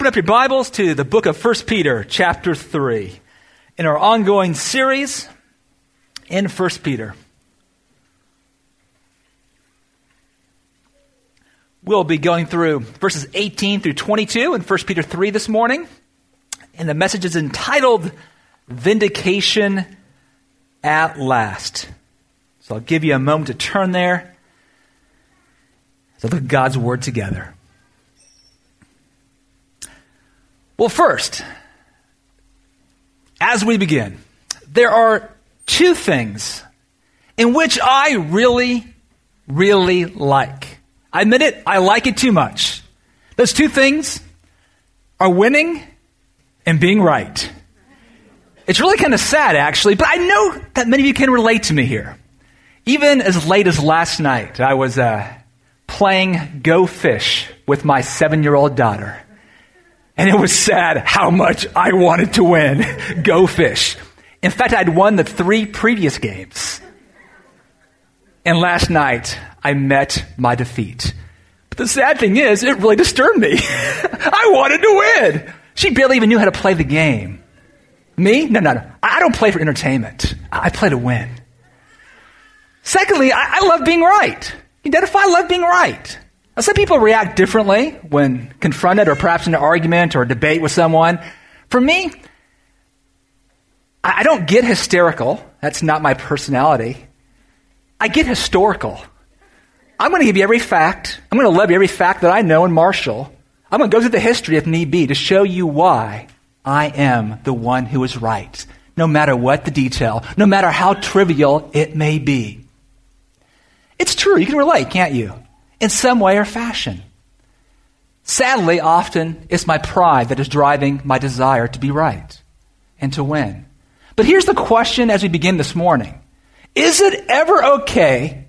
Open up your Bibles to the book of 1 Peter, chapter 3, in our ongoing series in 1 Peter. We'll be going through verses 18 through 22 in 1 Peter 3 this morning. And the message is entitled Vindication at Last. So I'll give you a moment to turn there. So look at God's Word together. Well, first, as we begin, there are two things in which I really, really like. I admit it, I like it too much. Those two things are winning and being right. It's really kind of sad, actually, but I know that many of you can relate to me here. Even as late as last night, I was uh, playing Go Fish with my seven year old daughter. And it was sad how much I wanted to win. Go fish. In fact, I'd won the three previous games. And last night, I met my defeat. But the sad thing is, it really disturbed me. I wanted to win. She barely even knew how to play the game. Me? No, no, no. I don't play for entertainment. I play to win. Secondly, I, I love being right. You identify I love being right. Now, some people react differently when confronted or perhaps in an argument or debate with someone. For me, I don't get hysterical. That's not my personality. I get historical. I'm going to give you every fact. I'm going to love you every fact that I know and marshal. I'm going to go through the history if need be to show you why I am the one who is right, no matter what the detail, no matter how trivial it may be. It's true. You can relate, can't you? In some way or fashion. Sadly, often it's my pride that is driving my desire to be right and to win. But here's the question as we begin this morning Is it ever okay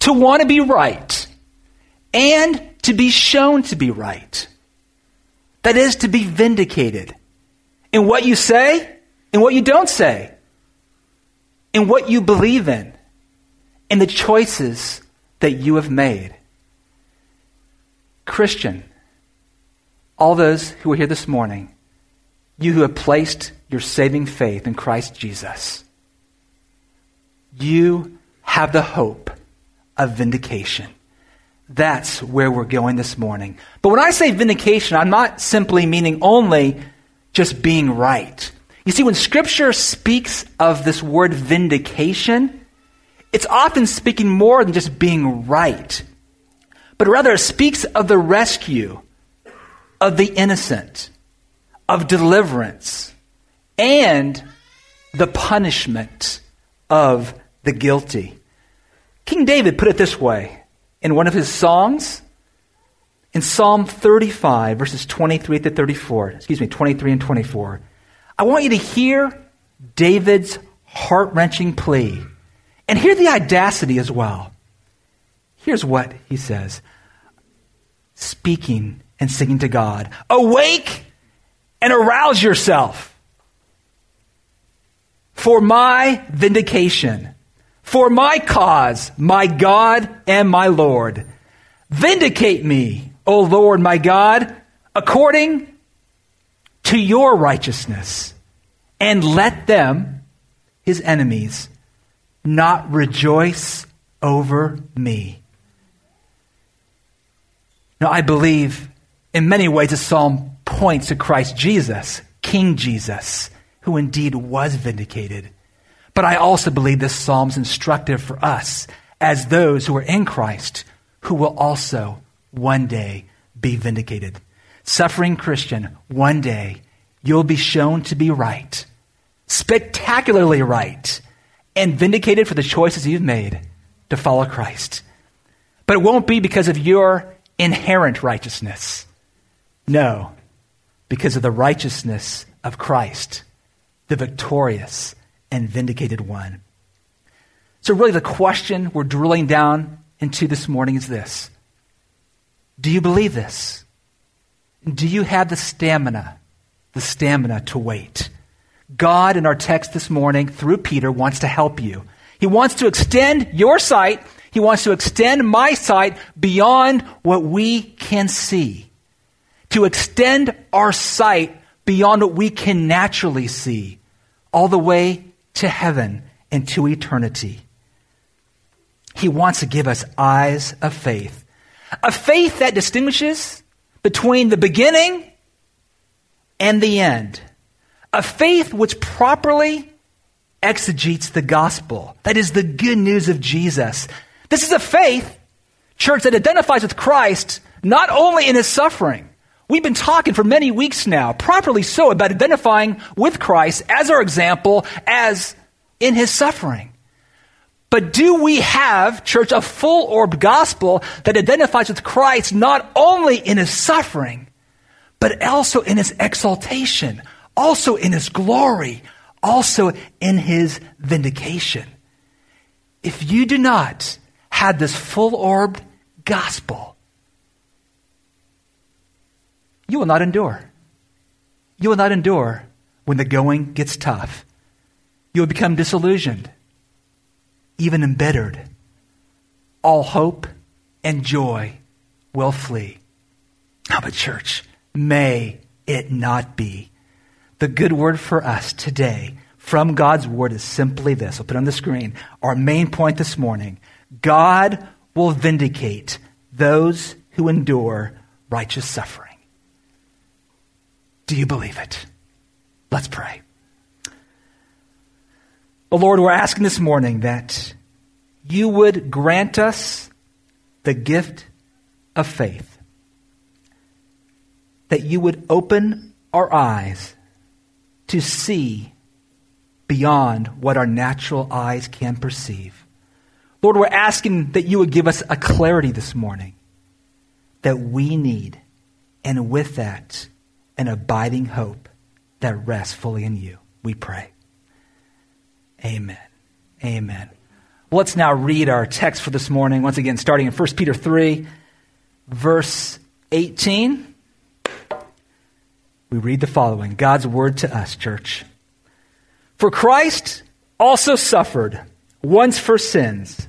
to want to be right and to be shown to be right? That is, to be vindicated in what you say and what you don't say, in what you believe in, in the choices that you have made. Christian, all those who are here this morning, you who have placed your saving faith in Christ Jesus, you have the hope of vindication. That's where we're going this morning. But when I say vindication, I'm not simply meaning only just being right. You see, when Scripture speaks of this word vindication, it's often speaking more than just being right but rather speaks of the rescue of the innocent, of deliverance, and the punishment of the guilty. King David put it this way in one of his songs in Psalm 35, verses 23 to 34, excuse me, 23 and 24. I want you to hear David's heart wrenching plea and hear the audacity as well. Here's what he says speaking and singing to God Awake and arouse yourself for my vindication, for my cause, my God and my Lord. Vindicate me, O Lord my God, according to your righteousness, and let them, his enemies, not rejoice over me. Now, I believe in many ways the psalm points to Christ Jesus, King Jesus, who indeed was vindicated. But I also believe this psalm's instructive for us as those who are in Christ, who will also one day be vindicated. Suffering Christian, one day you'll be shown to be right, spectacularly right, and vindicated for the choices you've made to follow Christ. But it won't be because of your inherent righteousness. No, because of the righteousness of Christ, the victorious and vindicated one. So, really, the question we're drilling down into this morning is this Do you believe this? Do you have the stamina, the stamina to wait? God, in our text this morning, through Peter, wants to help you. He wants to extend your sight he wants to extend my sight beyond what we can see. to extend our sight beyond what we can naturally see, all the way to heaven and to eternity. He wants to give us eyes of faith, a faith that distinguishes between the beginning and the end, a faith which properly exegetes the gospel. That is the good news of Jesus. This is a faith, church, that identifies with Christ not only in his suffering. We've been talking for many weeks now, properly so, about identifying with Christ as our example, as in his suffering. But do we have, church, a full orbed gospel that identifies with Christ not only in his suffering, but also in his exaltation, also in his glory, also in his vindication? If you do not have this full orbed gospel, you will not endure. You will not endure when the going gets tough. You will become disillusioned, even embittered. All hope and joy will flee. Now, but church, may it not be. The good word for us today from God's word is simply this. I'll put it on the screen. Our main point this morning God will vindicate those who endure righteous suffering. Do you believe it? Let's pray. Oh Lord, we're asking this morning that you would grant us the gift of faith, that you would open our eyes to see beyond what our natural eyes can perceive. Lord, we're asking that you would give us a clarity this morning that we need, and with that, an abiding hope that rests fully in you. We pray. Amen. Amen. Well, let's now read our text for this morning, once again, starting in 1 Peter 3, verse 18. We read the following God's word to us, church. For Christ also suffered once for sins,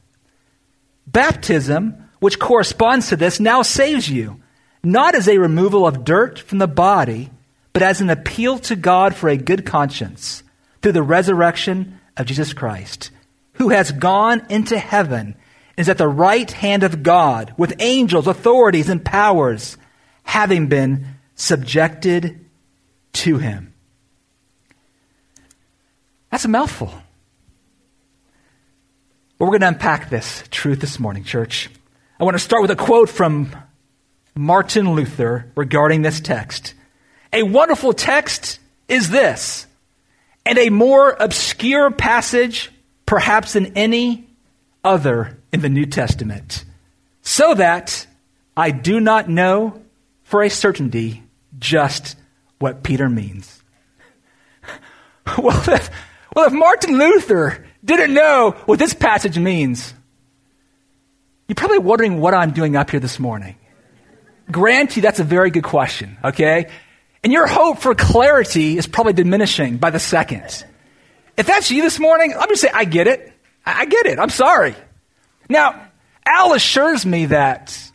Baptism, which corresponds to this, now saves you, not as a removal of dirt from the body, but as an appeal to God for a good conscience through the resurrection of Jesus Christ, who has gone into heaven is at the right hand of God with angels, authorities, and powers, having been subjected to him. That's a mouthful. But we're going to unpack this truth this morning, church. I want to start with a quote from Martin Luther regarding this text. A wonderful text is this, and a more obscure passage perhaps than any other in the New Testament, so that I do not know for a certainty just what Peter means. well, if, well, if Martin Luther didn't know what this passage means, you're probably wondering what I'm doing up here this morning. Grant you, that's a very good question, okay? And your hope for clarity is probably diminishing by the second. If that's you this morning, let me say, I get it. I get it. I'm sorry. Now, Al assures me that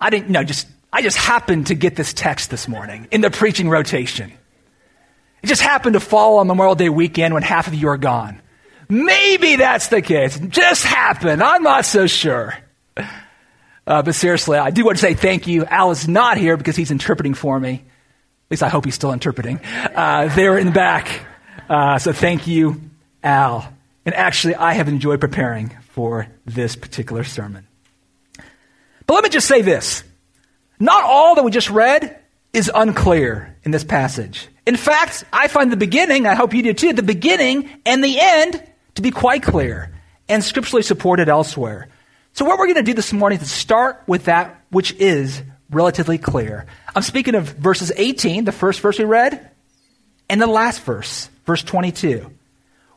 I didn't, no, just, I just happened to get this text this morning in the preaching rotation. It just happened to fall on Memorial Day weekend when half of you are gone. Maybe that's the case. Just happened. I'm not so sure. Uh, but seriously, I do want to say thank you. Al is not here because he's interpreting for me. At least I hope he's still interpreting. Uh, there in the back. Uh, so thank you, Al. And actually, I have enjoyed preparing for this particular sermon. But let me just say this. Not all that we just read is unclear in this passage. In fact, I find the beginning, I hope you do too, the beginning and the end to be quite clear and scripturally supported elsewhere. So, what we're going to do this morning is start with that which is relatively clear. I'm speaking of verses 18, the first verse we read, and the last verse, verse 22.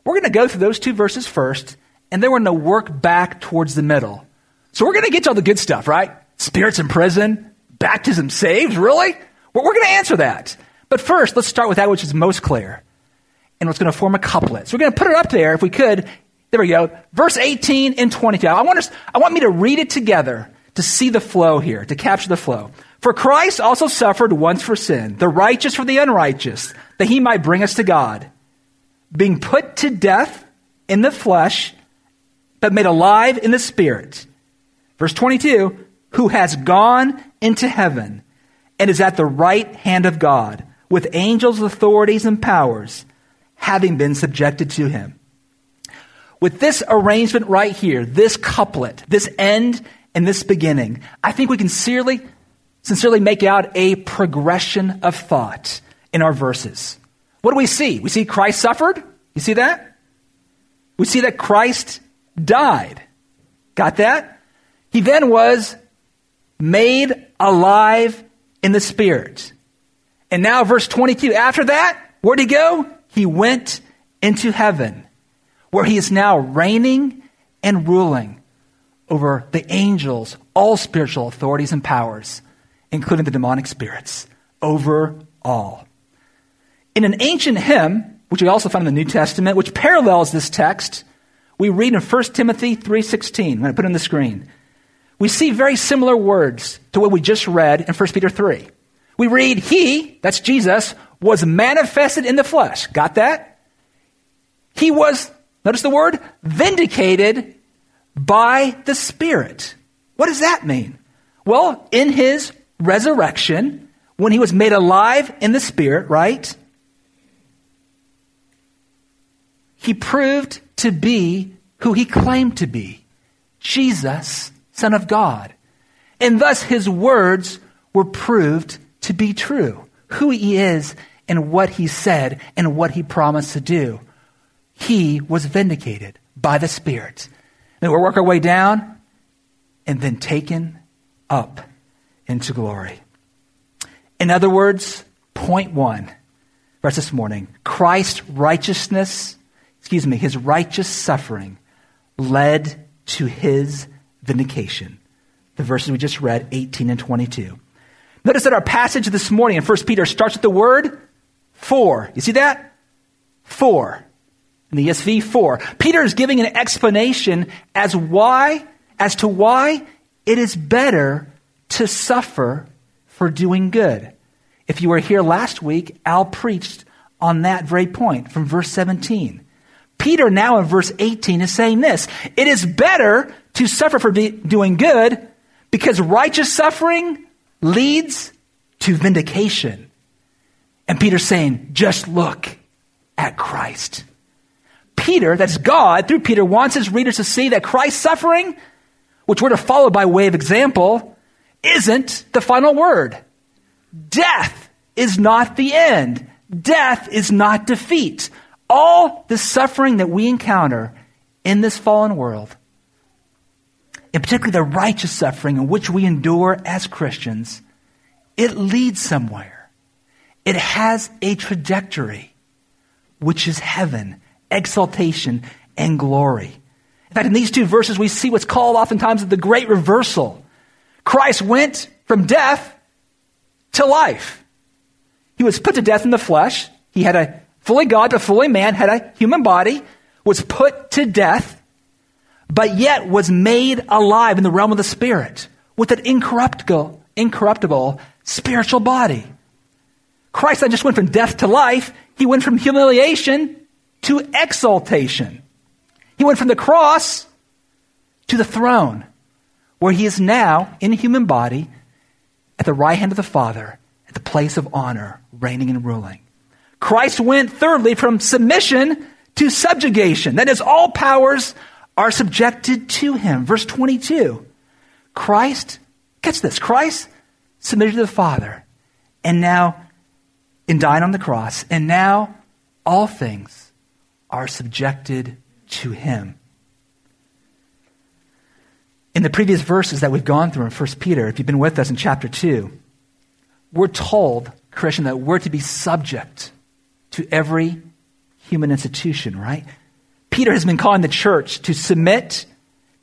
We're going to go through those two verses first, and then we're going to work back towards the middle. So we're going to get to all the good stuff, right? Spirits in prison, baptism saved, really? Well, we're going to answer that. But first, let's start with that which is most clear. And what's going to form a couplet. So we're going to put it up there if we could. There we go. Verse 18 and 22. I want, us, I want me to read it together to see the flow here, to capture the flow. For Christ also suffered once for sin, the righteous for the unrighteous, that he might bring us to God, being put to death in the flesh, but made alive in the spirit. Verse 22, who has gone into heaven and is at the right hand of God, with angels, authorities, and powers, having been subjected to him. With this arrangement right here, this couplet, this end and this beginning, I think we can sincerely, sincerely make out a progression of thought in our verses. What do we see? We see Christ suffered. You see that? We see that Christ died. Got that? He then was made alive in the Spirit. And now, verse 22, after that, where'd he go? He went into heaven, where he is now reigning and ruling over the angels, all spiritual authorities and powers, including the demonic spirits, over all. In an ancient hymn, which we also find in the New Testament, which parallels this text, we read in 1 Timothy 3.16. I'm going to put it on the screen we see very similar words to what we just read in 1 Peter 3. We read, He, that's Jesus, was manifested in the flesh. Got that? He was, notice the word, vindicated by the Spirit. What does that mean? Well, in his resurrection, when he was made alive in the Spirit, right? He proved to be who he claimed to be Jesus Son of God. And thus his words were proved to be true. Who he is and what he said and what he promised to do. He was vindicated by the Spirit. And we'll work our way down and then taken up into glory. In other words, point one, verse this morning Christ's righteousness, excuse me, his righteous suffering led to his vindication. The verses we just read, 18 and 22. Notice that our passage this morning in 1 Peter starts with the word for. You see that? For. In the ESV, for. Peter is giving an explanation as why, as to why it is better to suffer for doing good. If you were here last week, Al preached on that very point from verse 17. Peter now in verse 18 is saying this It is better to suffer for de- doing good because righteous suffering leads to vindication. And Peter's saying, just look at Christ. Peter, that's God, through Peter, wants his readers to see that Christ's suffering, which we're to follow by way of example, isn't the final word. Death is not the end. Death is not defeat. All the suffering that we encounter in this fallen world and particularly the righteous suffering in which we endure as Christians, it leads somewhere. It has a trajectory, which is heaven, exaltation, and glory. In fact, in these two verses, we see what's called oftentimes the great reversal. Christ went from death to life. He was put to death in the flesh. He had a fully God, but fully man, had a human body, was put to death but yet was made alive in the realm of the Spirit with an incorruptible, incorruptible spiritual body. Christ not just went from death to life, he went from humiliation to exaltation. He went from the cross to the throne, where he is now in a human body at the right hand of the Father, at the place of honor, reigning and ruling. Christ went, thirdly, from submission to subjugation. That is, all powers are subjected to him. Verse 22. Christ, catch this, Christ submitted to the Father, and now, in dying on the cross, and now all things are subjected to him. In the previous verses that we've gone through in 1 Peter, if you've been with us in chapter 2, we're told, Christian, that we're to be subject to every human institution, right? Peter has been calling the church to submit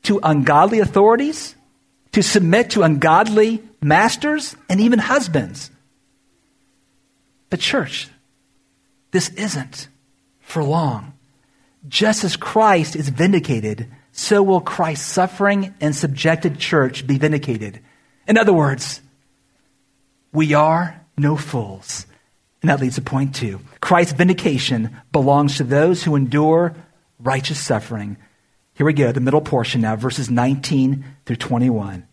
to ungodly authorities, to submit to ungodly masters, and even husbands. But, church, this isn't for long. Just as Christ is vindicated, so will Christ's suffering and subjected church be vindicated. In other words, we are no fools. And that leads to point two. Christ's vindication belongs to those who endure righteous suffering. Here we go, the middle portion now, verses 19 through 21.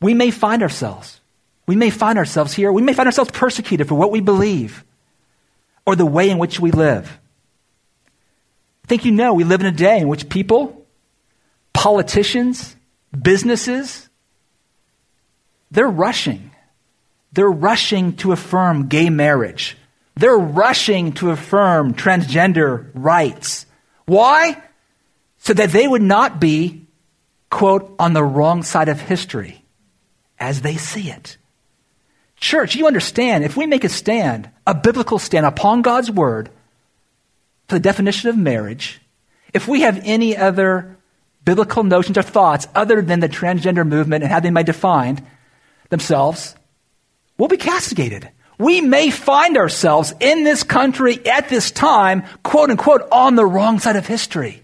We may find ourselves, we may find ourselves here, we may find ourselves persecuted for what we believe or the way in which we live. I think you know we live in a day in which people, politicians, businesses, they're rushing. They're rushing to affirm gay marriage. They're rushing to affirm transgender rights. Why? So that they would not be, quote, on the wrong side of history as they see it. Church, you understand, if we make a stand, a biblical stand upon God's word for the definition of marriage, if we have any other biblical notions or thoughts other than the transgender movement and how they may define themselves, we'll be castigated. We may find ourselves in this country at this time, quote unquote, on the wrong side of history.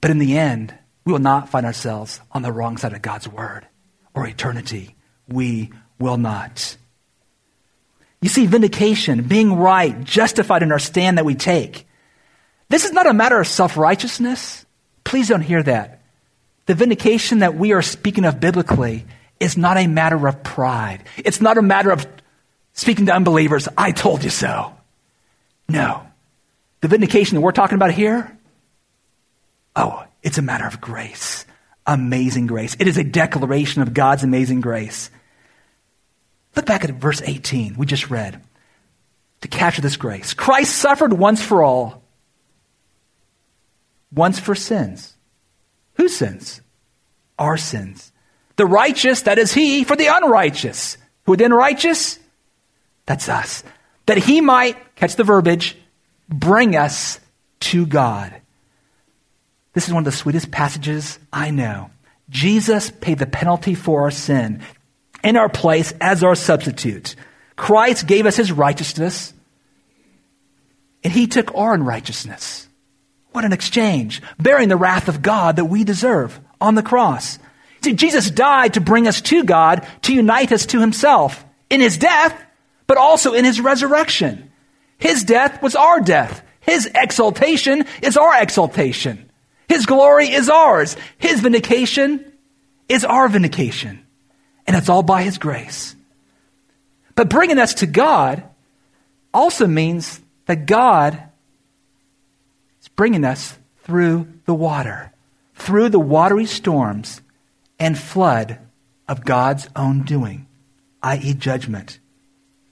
But in the end, we will not find ourselves on the wrong side of God's word or eternity. We will not. You see, vindication, being right, justified in our stand that we take. This is not a matter of self righteousness. Please don't hear that. The vindication that we are speaking of biblically is not a matter of pride. It's not a matter of speaking to unbelievers, I told you so. No. The vindication that we're talking about here, oh, it's a matter of grace. Amazing grace. It is a declaration of God's amazing grace. Look back at verse 18 we just read to capture this grace. Christ suffered once for all, once for sins. Whose sins? Our sins. The righteous, that is he, for the unrighteous. Who then righteous? That's us. That he might, catch the verbiage, bring us to God. This is one of the sweetest passages I know. Jesus paid the penalty for our sin in our place as our substitute. Christ gave us his righteousness, and he took our unrighteousness. What an exchange, bearing the wrath of God that we deserve on the cross. Jesus died to bring us to God, to unite us to himself in his death, but also in his resurrection. His death was our death. His exaltation is our exaltation. His glory is ours. His vindication is our vindication. And it's all by His grace. But bringing us to God also means that God is bringing us through the water, through the watery storms and flood of God's own doing, i.e., judgment.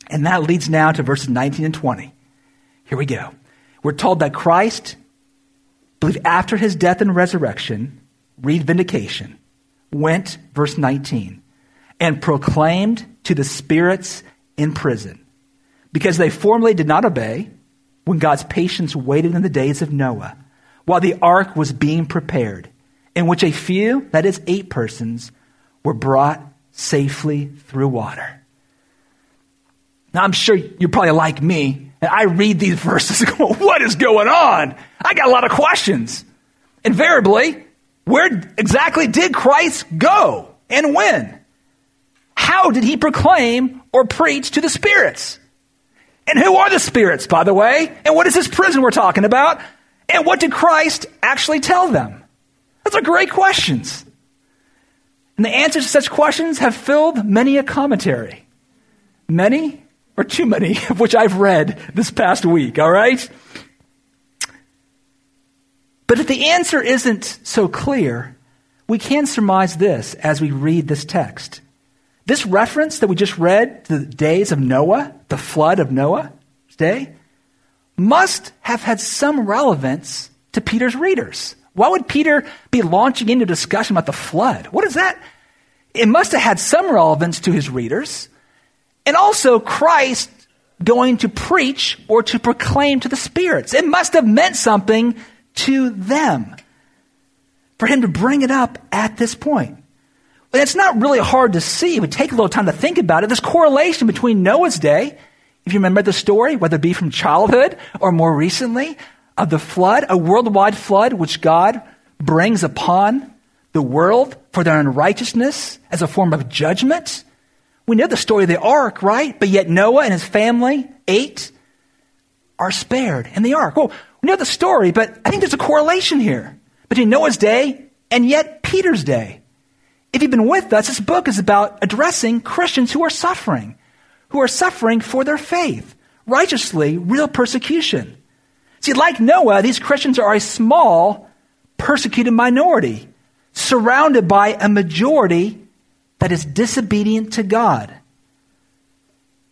And that leads now to verses 19 and 20. Here we go. We're told that Christ, believed after his death and resurrection, read vindication, went, verse 19, and proclaimed to the spirits in prison, because they formerly did not obey when God's patience waited in the days of Noah, while the ark was being prepared, in which a few, that is, eight persons, were brought safely through water. Now, I'm sure you're probably like me, and I read these verses and go, What is going on? I got a lot of questions. Invariably, where exactly did Christ go and when? How did he proclaim or preach to the spirits? And who are the spirits, by the way? And what is this prison we're talking about? And what did Christ actually tell them? Those are great questions. And the answers to such questions have filled many a commentary. Many, or too many, of which I've read this past week, all right? But if the answer isn't so clear, we can surmise this as we read this text. This reference that we just read, the days of Noah, the flood of Noah's day, must have had some relevance to Peter's readers. Why would Peter be launching into discussion about the flood? What is that? It must have had some relevance to his readers. And also, Christ going to preach or to proclaim to the spirits. It must have meant something to them for him to bring it up at this point. It's not really hard to see. It would take a little time to think about it. This correlation between Noah's day, if you remember the story, whether it be from childhood or more recently, of the flood, a worldwide flood which God brings upon the world for their unrighteousness as a form of judgment. We know the story of the ark, right? But yet Noah and his family, eight, are spared in the ark. Well, we know the story, but I think there's a correlation here between Noah's day and yet Peter's day. If you've been with us, this book is about addressing Christians who are suffering, who are suffering for their faith, righteously, real persecution. See, like Noah, these Christians are a small, persecuted minority, surrounded by a majority that is disobedient to God.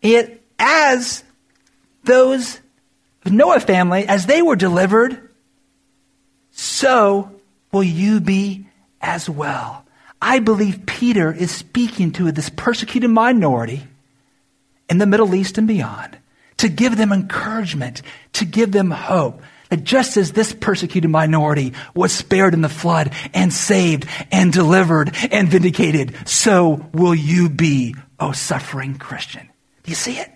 Yet, as those Noah family, as they were delivered, so will you be as well. I believe Peter is speaking to this persecuted minority in the Middle East and beyond to give them encouragement, to give them hope. That just as this persecuted minority was spared in the flood and saved and delivered and vindicated, so will you be, O suffering Christian. Do you see it?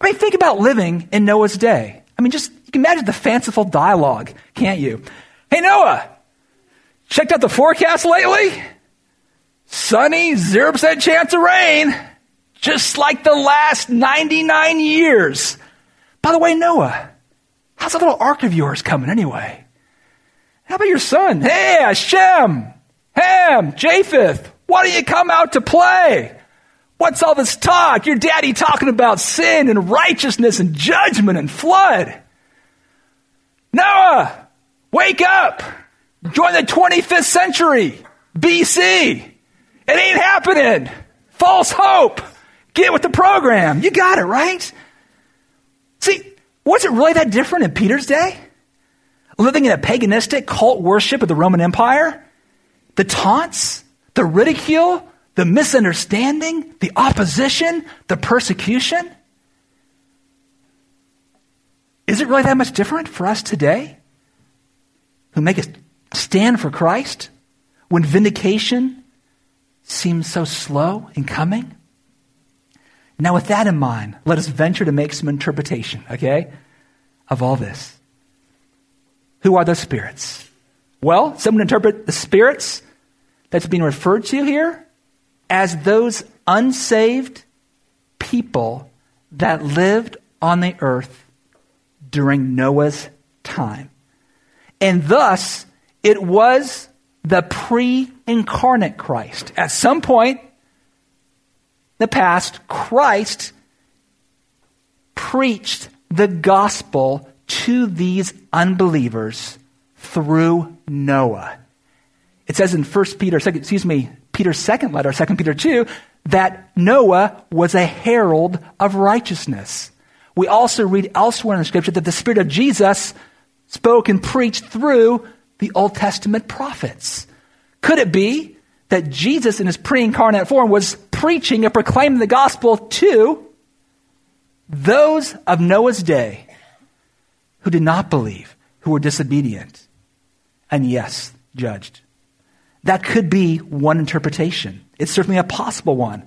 I mean, think about living in Noah's day. I mean, just you can imagine the fanciful dialogue, can't you? Hey, Noah, checked out the forecast lately? Sunny, 0% chance of rain just like the last 99 years. By the way, Noah, how's that little ark of yours coming anyway? How about your son? Hey, Shem, Ham, Japheth, why don't you come out to play? What's all this talk? Your daddy talking about sin and righteousness and judgment and flood. Noah, wake up. Join the 25th century, BC. It ain't happening. False hope. Get with the program. You got it, right? See, was it really that different in Peter's day? Living in a paganistic cult worship of the Roman Empire? The taunts, the ridicule, the misunderstanding, the opposition, the persecution? Is it really that much different for us today who make a stand for Christ when vindication seems so slow in coming? Now, with that in mind, let us venture to make some interpretation, okay, of all this. Who are the spirits? Well, some would interpret the spirits that's being referred to here as those unsaved people that lived on the earth during Noah's time. And thus, it was the pre incarnate Christ. At some point, the past, Christ preached the gospel to these unbelievers through Noah. It says in 1 Peter, second, excuse me, Peter's second letter, 2 Peter 2, that Noah was a herald of righteousness. We also read elsewhere in the scripture that the Spirit of Jesus spoke and preached through the Old Testament prophets. Could it be that Jesus in his pre-incarnate form was preaching and proclaiming the gospel to those of Noah's day who did not believe, who were disobedient, and yes, judged. That could be one interpretation. It's certainly a possible one.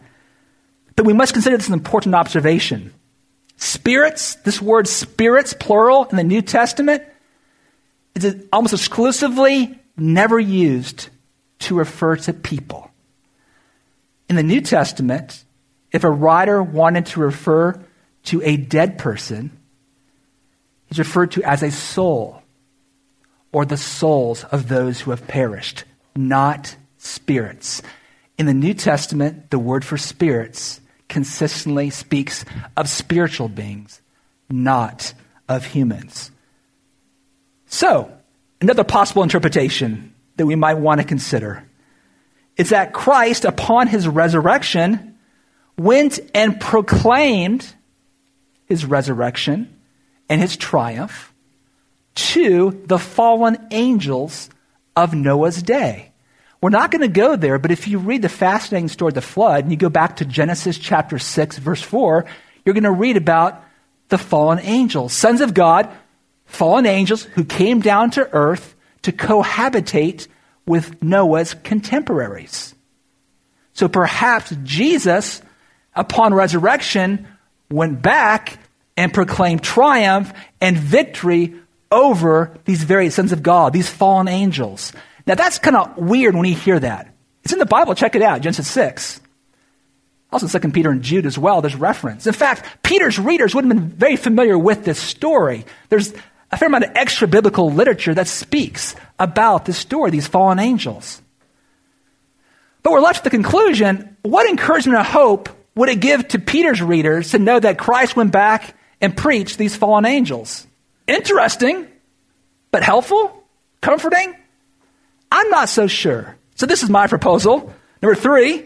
But we must consider this an important observation. Spirits, this word spirits, plural, in the New Testament, is almost exclusively never used to refer to people. In the New Testament, if a writer wanted to refer to a dead person, he's referred to as a soul or the souls of those who have perished, not spirits. In the New Testament, the word for spirits consistently speaks of spiritual beings, not of humans. So, another possible interpretation that we might want to consider is that Christ, upon his resurrection, went and proclaimed his resurrection and his triumph to the fallen angels of Noah's day. We're not going to go there, but if you read the fascinating story of the flood and you go back to Genesis chapter 6, verse 4, you're going to read about the fallen angels, sons of God, fallen angels who came down to earth to cohabitate with Noah's contemporaries. So perhaps Jesus, upon resurrection, went back and proclaimed triumph and victory over these very sons of God, these fallen angels. Now that's kind of weird when you hear that. It's in the Bible. Check it out, Genesis 6. Also, 2 Peter and Jude as well, there's reference. In fact, Peter's readers would have been very familiar with this story. There's a fair amount of extra biblical literature that speaks about this story, these fallen angels. But we're left with the conclusion what encouragement and hope would it give to Peter's readers to know that Christ went back and preached these fallen angels? Interesting, but helpful? Comforting? I'm not so sure. So, this is my proposal. Number three,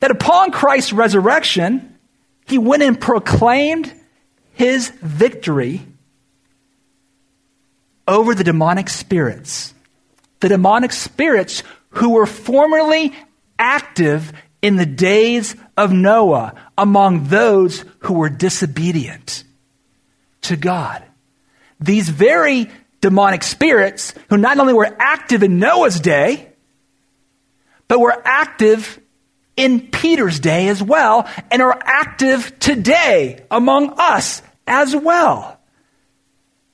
that upon Christ's resurrection, he went and proclaimed his victory over the demonic spirits. The demonic spirits who were formerly active in the days of Noah among those who were disobedient to God. These very demonic spirits who not only were active in Noah's day, but were active in Peter's day as well and are active today among us as well.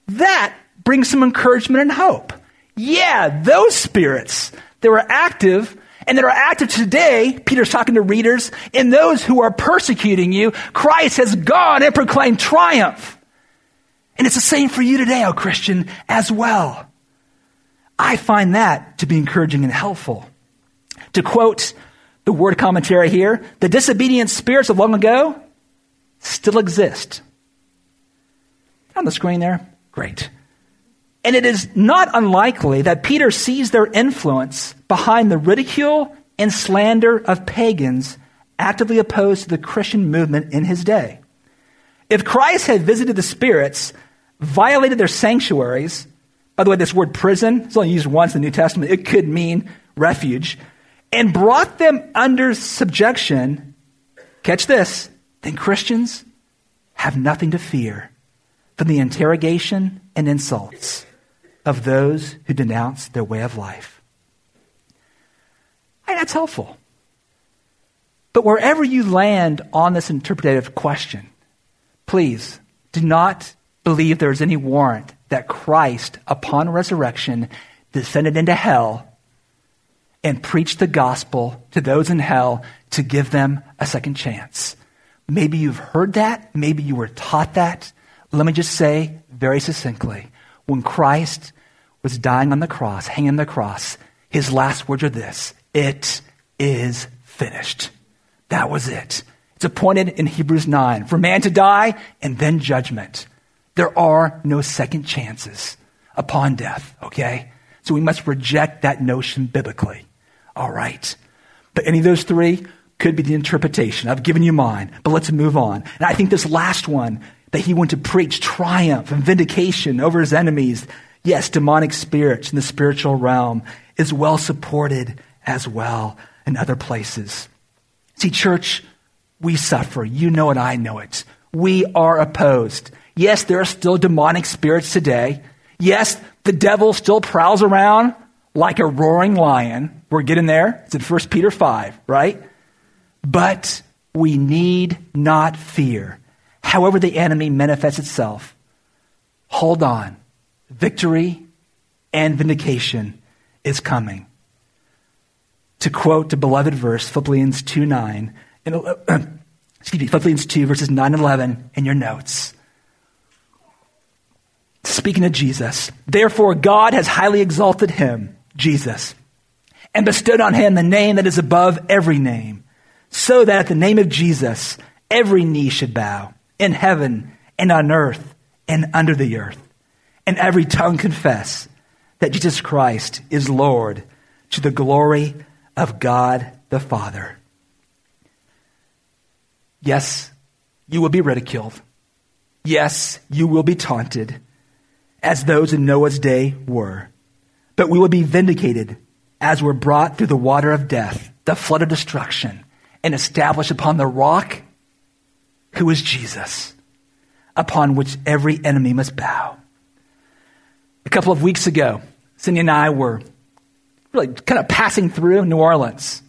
That brings some encouragement and hope. Yeah, those spirits that were active and that are active today, Peter's talking to readers, and those who are persecuting you, Christ has gone and proclaimed triumph. And it's the same for you today, O Christian, as well. I find that to be encouraging and helpful. To quote the word commentary here, the disobedient spirits of long ago still exist. On the screen there? Great. And it is not unlikely that Peter sees their influence behind the ridicule and slander of pagans actively opposed to the Christian movement in his day. If Christ had visited the spirits, violated their sanctuaries, by the way, this word prison is only used once in the New Testament, it could mean refuge and brought them under subjection, catch this, then Christians have nothing to fear from the interrogation and insults of those who denounce their way of life. That's helpful. But wherever you land on this interpretative question, please do not believe there is any warrant that Christ, upon resurrection, descended into hell and preached the gospel to those in hell to give them a second chance. Maybe you've heard that. Maybe you were taught that. Let me just say very succinctly when Christ was dying on the cross, hanging on the cross, his last words are this It is finished. That was it. It's appointed in Hebrews 9 for man to die and then judgment. There are no second chances upon death, okay? So we must reject that notion biblically. All right. But any of those three could be the interpretation. I've given you mine, but let's move on. And I think this last one, that he went to preach triumph and vindication over his enemies, yes, demonic spirits in the spiritual realm, is well supported as well in other places. See, church, we suffer. You know it, I know it. We are opposed. Yes, there are still demonic spirits today. Yes, the devil still prowls around like a roaring lion. We're getting there. It's in 1 Peter 5, right? But we need not fear. However, the enemy manifests itself, hold on. Victory and vindication is coming. To quote the beloved verse, Philippians 2 9, and, uh, excuse me, Philippians 2, verses 9 and 11 in your notes. Speaking of Jesus, therefore God has highly exalted him Jesus, and bestowed on him the name that is above every name, so that at the name of Jesus, every knee should bow in heaven and on earth and under the earth, and every tongue confess that Jesus Christ is Lord to the glory of God the Father. Yes, you will be ridiculed. Yes, you will be taunted, as those in Noah's day were but we will be vindicated as were brought through the water of death, the flood of destruction, and established upon the rock who is Jesus, upon which every enemy must bow. A couple of weeks ago, Cindy and I were really kind of passing through New Orleans.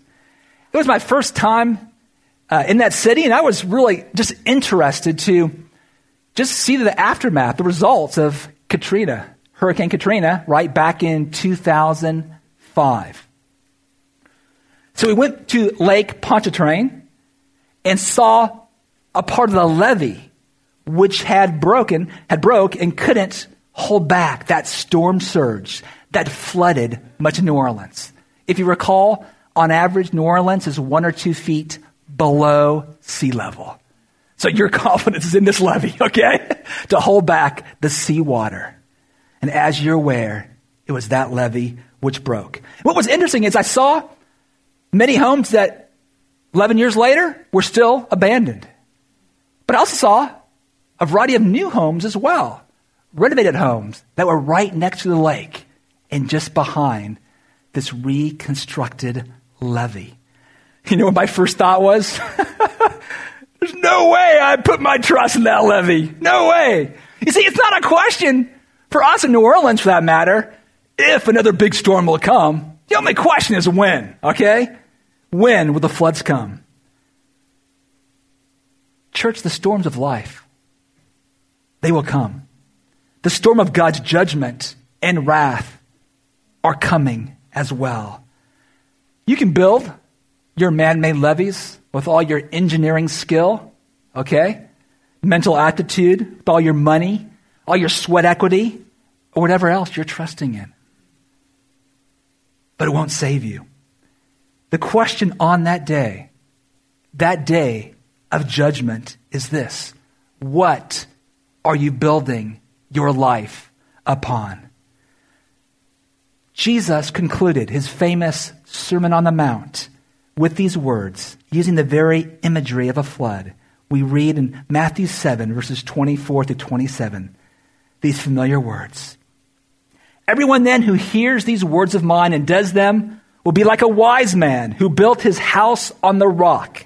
It was my first time uh, in that city, and I was really just interested to just see the aftermath, the results of Katrina, Hurricane Katrina, right back in 2005. So we went to Lake Pontchartrain and saw a part of the levee which had broken, had broke and couldn't hold back that storm surge that flooded much of New Orleans. If you recall, on average, New Orleans is one or two feet below sea level. So your confidence is in this levee, okay? to hold back the seawater. And as you're aware, it was that levee which broke. What was interesting is I saw many homes that 11 years later were still abandoned. But I also saw a variety of new homes as well, renovated homes that were right next to the lake and just behind this reconstructed levee. You know what my first thought was? There's no way I put my trust in that levee. No way. You see, it's not a question for us in New Orleans, for that matter, if another big storm will come. The only question is when, okay? When will the floods come? Church, the storms of life, they will come. The storm of God's judgment and wrath are coming as well. You can build your man made levees with all your engineering skill, okay? Mental aptitude, with all your money, all your sweat equity, or whatever else you're trusting in. But it won't save you. The question on that day, that day of judgment, is this What are you building your life upon? Jesus concluded his famous Sermon on the Mount with these words, using the very imagery of a flood. We read in Matthew 7, verses 24 to 27, these familiar words. Everyone then who hears these words of mine and does them will be like a wise man who built his house on the rock.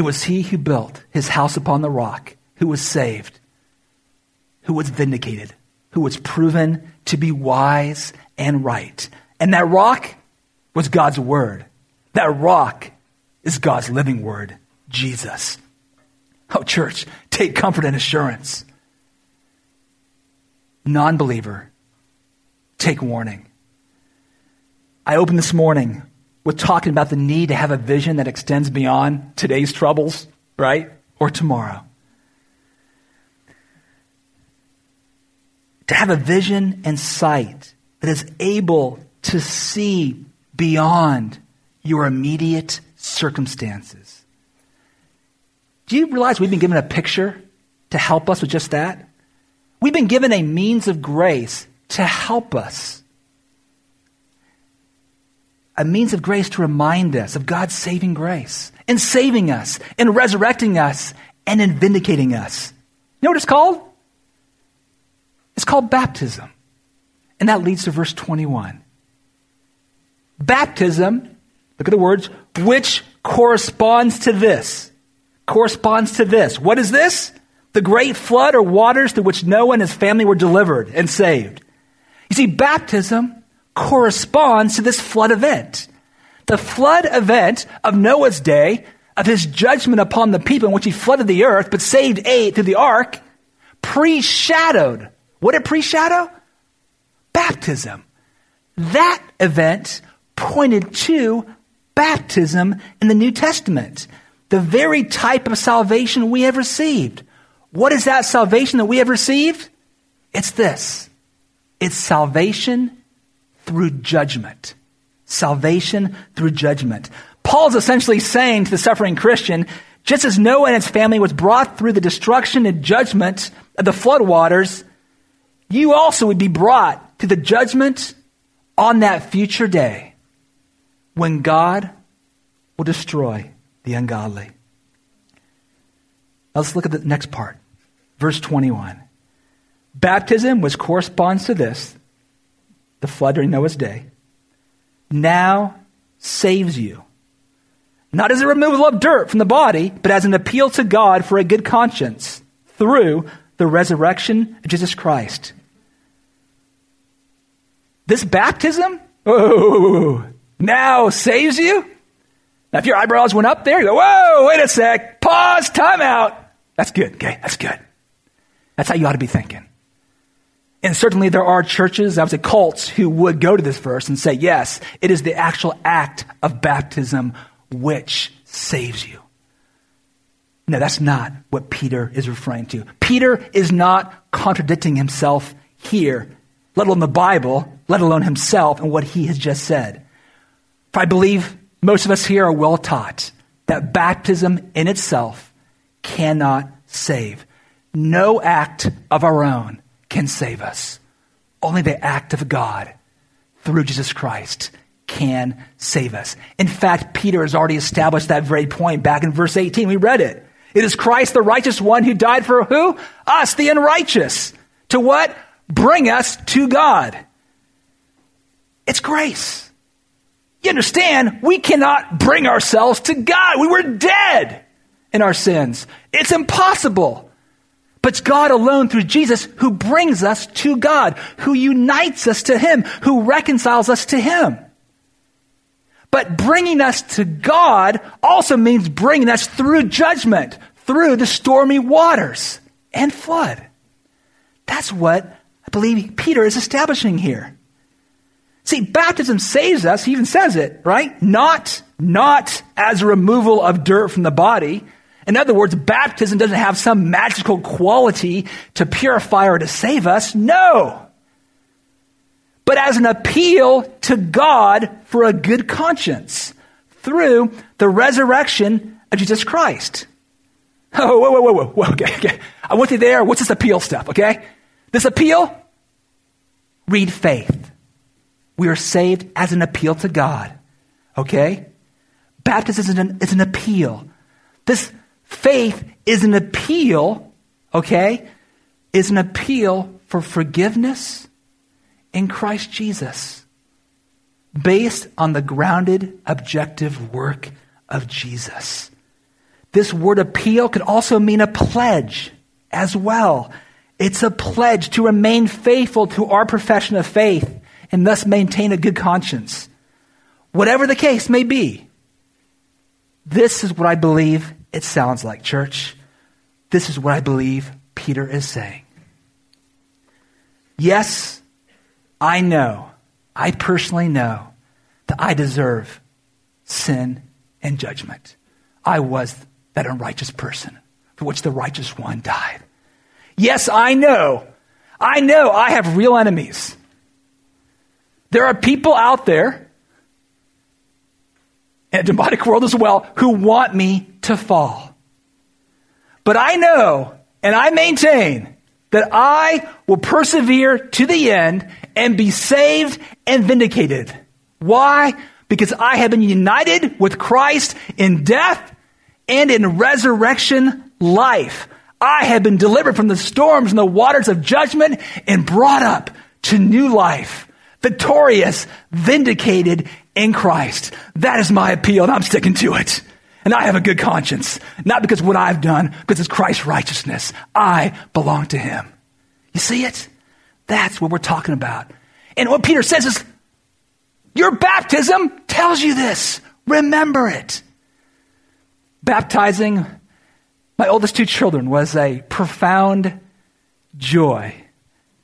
It was he who built his house upon the rock who was saved, who was vindicated, who was proven to be wise and right. And that rock was God's word. That rock is God's living word, Jesus. Oh, church, take comfort and assurance. Non believer, take warning. I opened this morning with talking about the need to have a vision that extends beyond today's troubles, right? Or tomorrow. To have a vision and sight that is able to see beyond your immediate circumstances. Do you realize we've been given a picture to help us with just that? We've been given a means of grace to help us. A means of grace to remind us of God's saving grace in saving us, in resurrecting us, and in vindicating us. You know what it's called? It's called baptism. And that leads to verse 21 baptism, look at the words, which corresponds to this. Corresponds to this. What is this? The great flood or waters through which Noah and his family were delivered and saved. You see, baptism corresponds to this flood event. The flood event of Noah's day, of his judgment upon the people in which he flooded the earth but saved eight through the ark, pre shadowed. What did it pre shadow? Baptism. That event pointed to baptism in the New Testament, the very type of salvation we have received. What is that salvation that we have received? It's this it's salvation through judgment. salvation through judgment. Paul's essentially saying to the suffering Christian, just as Noah and his family was brought through the destruction and judgment of the floodwaters, you also would be brought to the judgment on that future day when God will destroy the ungodly. Now let's look at the next part. Verse 21. Baptism, which corresponds to this, the flood during Noah's day, now saves you. Not as a removal of dirt from the body, but as an appeal to God for a good conscience through the resurrection of Jesus Christ. This baptism, oh, now saves you? Now, if your eyebrows went up there, you go, whoa, wait a sec, pause, time out. That's good, okay, that's good. That's how you ought to be thinking. And certainly there are churches, I would say cults, who would go to this verse and say, yes, it is the actual act of baptism which saves you. No, that's not what Peter is referring to. Peter is not contradicting himself here, let alone the Bible, let alone himself and what he has just said. For I believe most of us here are well taught that baptism in itself cannot save. No act of our own can save us. Only the act of God through Jesus Christ can save us. In fact, Peter has already established that very point back in verse 18. We read it. It is Christ, the righteous one, who died for who? Us, the unrighteous. To what? Bring us to God. It's grace. You understand, we cannot bring ourselves to God. We were dead in our sins. It's impossible. But it's God alone through Jesus who brings us to God, who unites us to Him, who reconciles us to Him. But bringing us to God also means bringing us through judgment, through the stormy waters and flood. That's what I believe Peter is establishing here. See, baptism saves us. He even says it, right? Not, not as a removal of dirt from the body. In other words, baptism doesn't have some magical quality to purify or to save us. No but as an appeal to God for a good conscience through the resurrection of Jesus Christ. Oh, whoa, whoa, whoa, whoa, okay, okay. I want you there. What's this appeal stuff, okay? This appeal, read faith. We are saved as an appeal to God, okay? Baptism is an, is an appeal. This faith is an appeal, okay? Is an appeal for forgiveness in Christ Jesus, based on the grounded, objective work of Jesus. This word appeal could also mean a pledge as well. It's a pledge to remain faithful to our profession of faith and thus maintain a good conscience. Whatever the case may be, this is what I believe it sounds like, church. This is what I believe Peter is saying. Yes, I know, I personally know that I deserve sin and judgment. I was that unrighteous person for which the righteous one died. Yes, I know. I know I have real enemies. There are people out there, in a demonic world as well, who want me to fall. But I know and I maintain that I will persevere to the end and be saved and vindicated. Why? Because I have been united with Christ in death and in resurrection life. I have been delivered from the storms and the waters of judgment and brought up to new life. Victorious, vindicated in Christ. That is my appeal and I'm sticking to it. And I have a good conscience. Not because what I've done, because it's Christ's righteousness. I belong to Him. You see it? That's what we're talking about. And what Peter says is, your baptism tells you this. Remember it. Baptizing my oldest two children was a profound joy.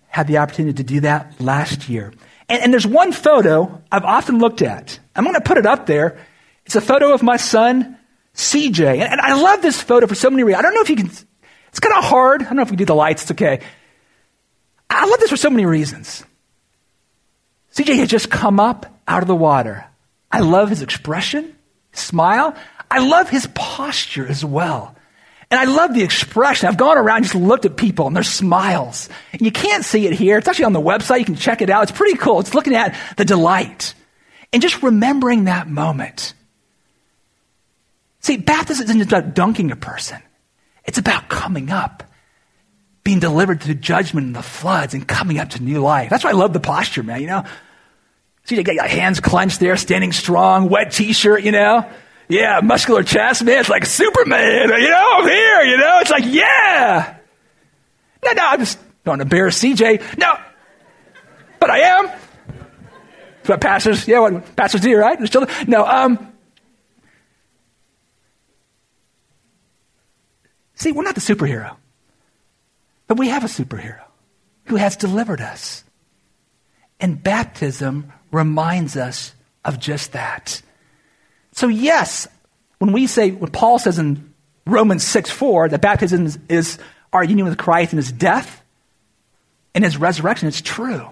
Had the opportunity to do that last year. And, and there's one photo I've often looked at. I'm going to put it up there. It's a photo of my son, CJ. And, and I love this photo for so many reasons. I don't know if you can, it's kind of hard. I don't know if we do the lights. It's okay. I love this for so many reasons. CJ had just come up out of the water. I love his expression, smile. I love his posture as well. And I love the expression. I've gone around and just looked at people and their smiles. And you can't see it here. It's actually on the website. You can check it out. It's pretty cool. It's looking at the delight and just remembering that moment. See, baptism isn't just about dunking a person. It's about coming up, being delivered to judgment and the floods and coming up to new life. That's why I love the posture, man, you know? See, you got your hands clenched there, standing strong, wet t-shirt, you know? Yeah, muscular chest, man. It's like Superman, you know, I'm here, you know? It's like, yeah. No, no, I'm just don't embarrass CJ. No. But I am. That's what pastors, yeah, what pastors do, right? No, um, See, we're not the superhero, but we have a superhero who has delivered us. And baptism reminds us of just that. So, yes, when we say, when Paul says in Romans 6 4, that baptism is, is our union with Christ and his death and his resurrection, it's true.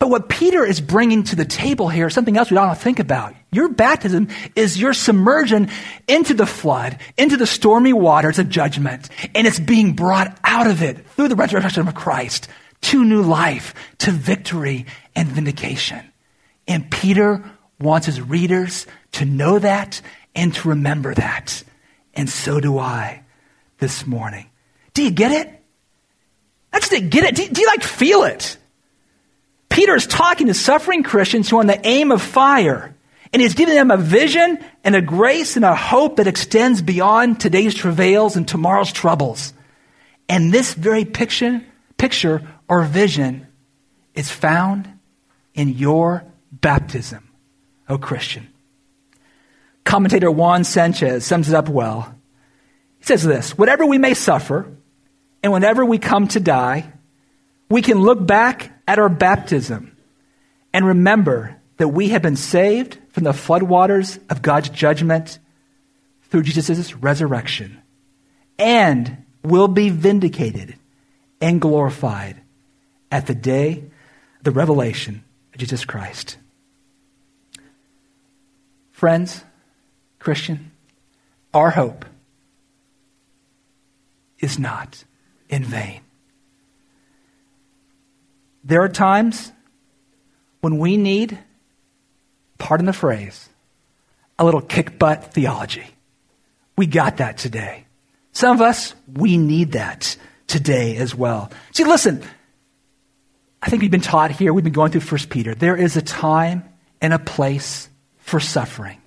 But what Peter is bringing to the table here is something else we don't think about. Your baptism is your submersion into the flood, into the stormy waters of judgment, and it's being brought out of it through the resurrection of Christ to new life, to victory and vindication. And Peter wants his readers to know that and to remember that. And so do I this morning. Do you get it? That's the get it. Do, do you like feel it? Peter is talking to suffering Christians who are on the aim of fire. And he's giving them a vision and a grace and a hope that extends beyond today's travails and tomorrow's troubles. And this very picture, picture or vision is found in your baptism, O Christian. Commentator Juan Sanchez sums it up well. He says this Whatever we may suffer, and whenever we come to die, we can look back at our baptism and remember that we have been saved from the floodwaters of God's judgment through Jesus' resurrection and will be vindicated and glorified at the day the revelation of Jesus Christ. Friends, Christian, our hope is not in vain. There are times when we need, pardon the phrase, a little kick butt theology. We got that today. Some of us, we need that today as well. See, listen, I think we've been taught here, we've been going through 1 Peter. There is a time and a place for suffering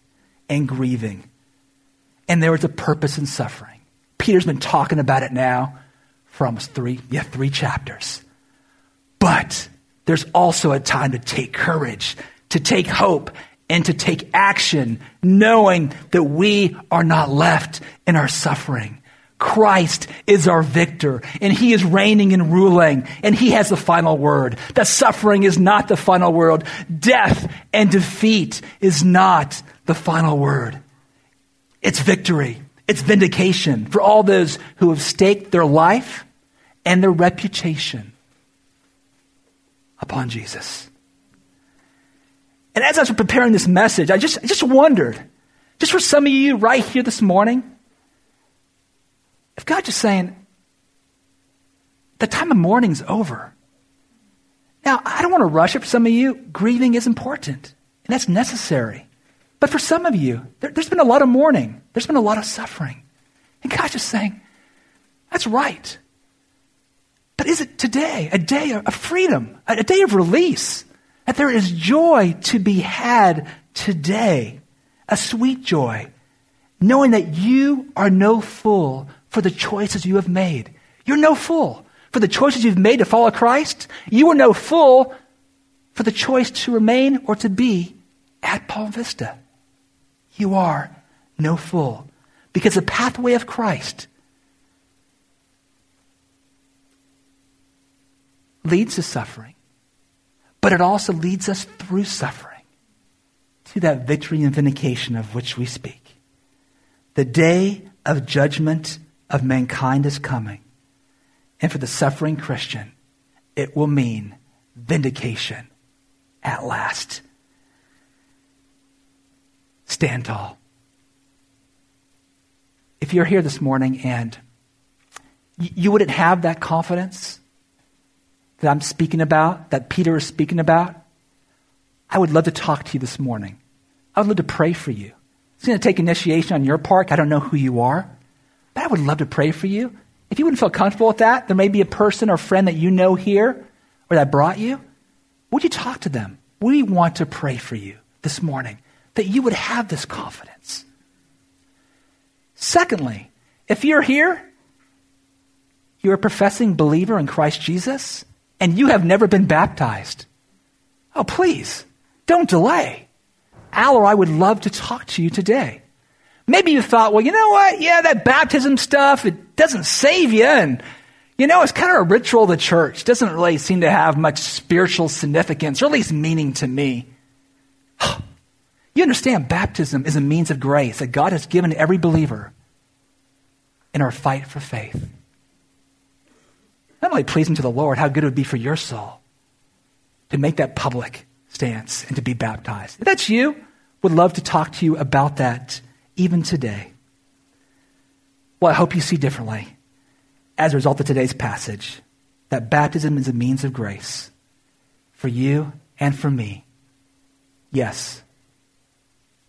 and grieving. And there is a purpose in suffering. Peter's been talking about it now for almost three, yeah, three chapters. But there's also a time to take courage, to take hope, and to take action, knowing that we are not left in our suffering. Christ is our victor, and He is reigning and ruling, and He has the final word. That suffering is not the final word. Death and defeat is not the final word. It's victory. It's vindication for all those who have staked their life and their reputation upon Jesus. And as I was preparing this message, I just, I just wondered, just for some of you right here this morning, if God just saying, the time of mourning's over. Now, I don't want to rush it for some of you. Grieving is important, and that's necessary. But for some of you, there, has been a lot of mourning, there's been a lot of suffering. And God's just saying, that's right. But is it today a day of freedom, a day of release? That there is joy to be had today, a sweet joy, knowing that you are no fool for the choices you have made. You're no fool for the choices you've made to follow Christ. You are no fool for the choice to remain or to be at Palm Vista. You are no fool because the pathway of Christ leads to suffering, but it also leads us through suffering to that victory and vindication of which we speak. The day of judgment of mankind is coming. And for the suffering Christian, it will mean vindication at last. stand tall. If you're here this morning and you wouldn't have that confidence that I'm speaking about, that Peter is speaking about, I would love to talk to you this morning. I would love to pray for you. It's going to take initiation on your part. I don't know who you are, but I would love to pray for you. If you wouldn't feel comfortable with that, there may be a person or friend that you know here or that brought you. Would you talk to them? We want to pray for you this morning that you would have this confidence. Secondly, if you're here, you're a professing believer in Christ Jesus, and you have never been baptized. Oh, please, don't delay. Al or I would love to talk to you today. Maybe you thought, well, you know what? Yeah, that baptism stuff, it doesn't save you. And, you know, it's kind of a ritual of the church. It doesn't really seem to have much spiritual significance, or at least meaning to me. You understand baptism is a means of grace that God has given to every believer in our fight for faith. Not only pleasing to the Lord, how good it would be for your soul to make that public stance and to be baptized. If that's you, would love to talk to you about that even today. Well, I hope you see differently as a result of today's passage that baptism is a means of grace for you and for me. Yes,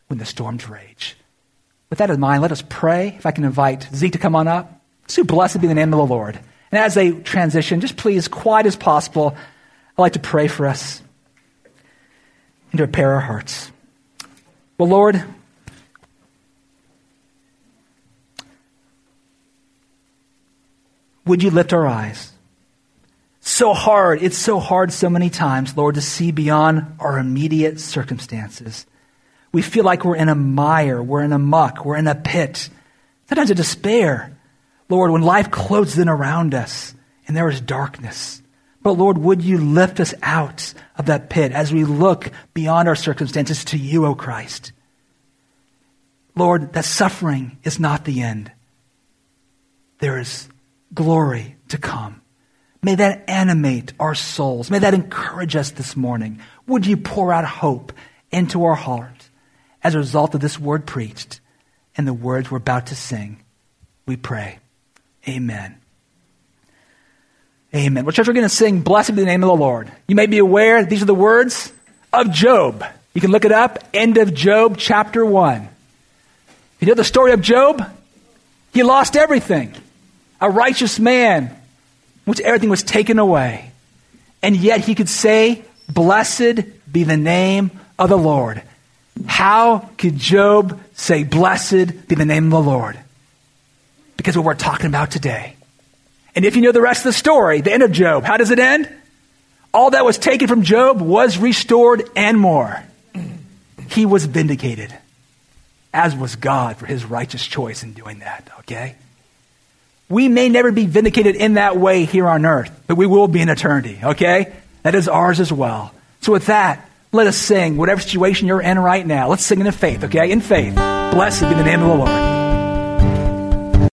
when the storms rage. With that in mind, let us pray. If I can invite Zeke to come on up. So blessed be the name of the Lord. And as they transition, just please, quiet as possible, I'd like to pray for us and to prepare our hearts. Well, Lord, would you lift our eyes? So hard, it's so hard so many times, Lord, to see beyond our immediate circumstances. We feel like we're in a mire, we're in a muck, we're in a pit. Sometimes a despair. Lord, when life closes in around us and there is darkness. But Lord, would you lift us out of that pit as we look beyond our circumstances to you, O Christ? Lord, that suffering is not the end. There is glory to come. May that animate our souls. May that encourage us this morning. Would you pour out hope into our heart as a result of this word preached and the words we're about to sing? We pray. Amen. Amen. Well, church, we're going to sing Blessed be the name of the Lord. You may be aware these are the words of Job. You can look it up, end of Job, chapter 1. You know the story of Job? He lost everything. A righteous man, which everything was taken away. And yet he could say, Blessed be the name of the Lord. How could Job say, Blessed be the name of the Lord? Because what we're talking about today. And if you know the rest of the story, the end of Job, how does it end? All that was taken from Job was restored and more. He was vindicated, as was God for his righteous choice in doing that, okay? We may never be vindicated in that way here on earth, but we will be in eternity, okay? That is ours as well. So with that, let us sing whatever situation you're in right now. Let's sing in faith, okay? In faith. Blessed be the name of the Lord.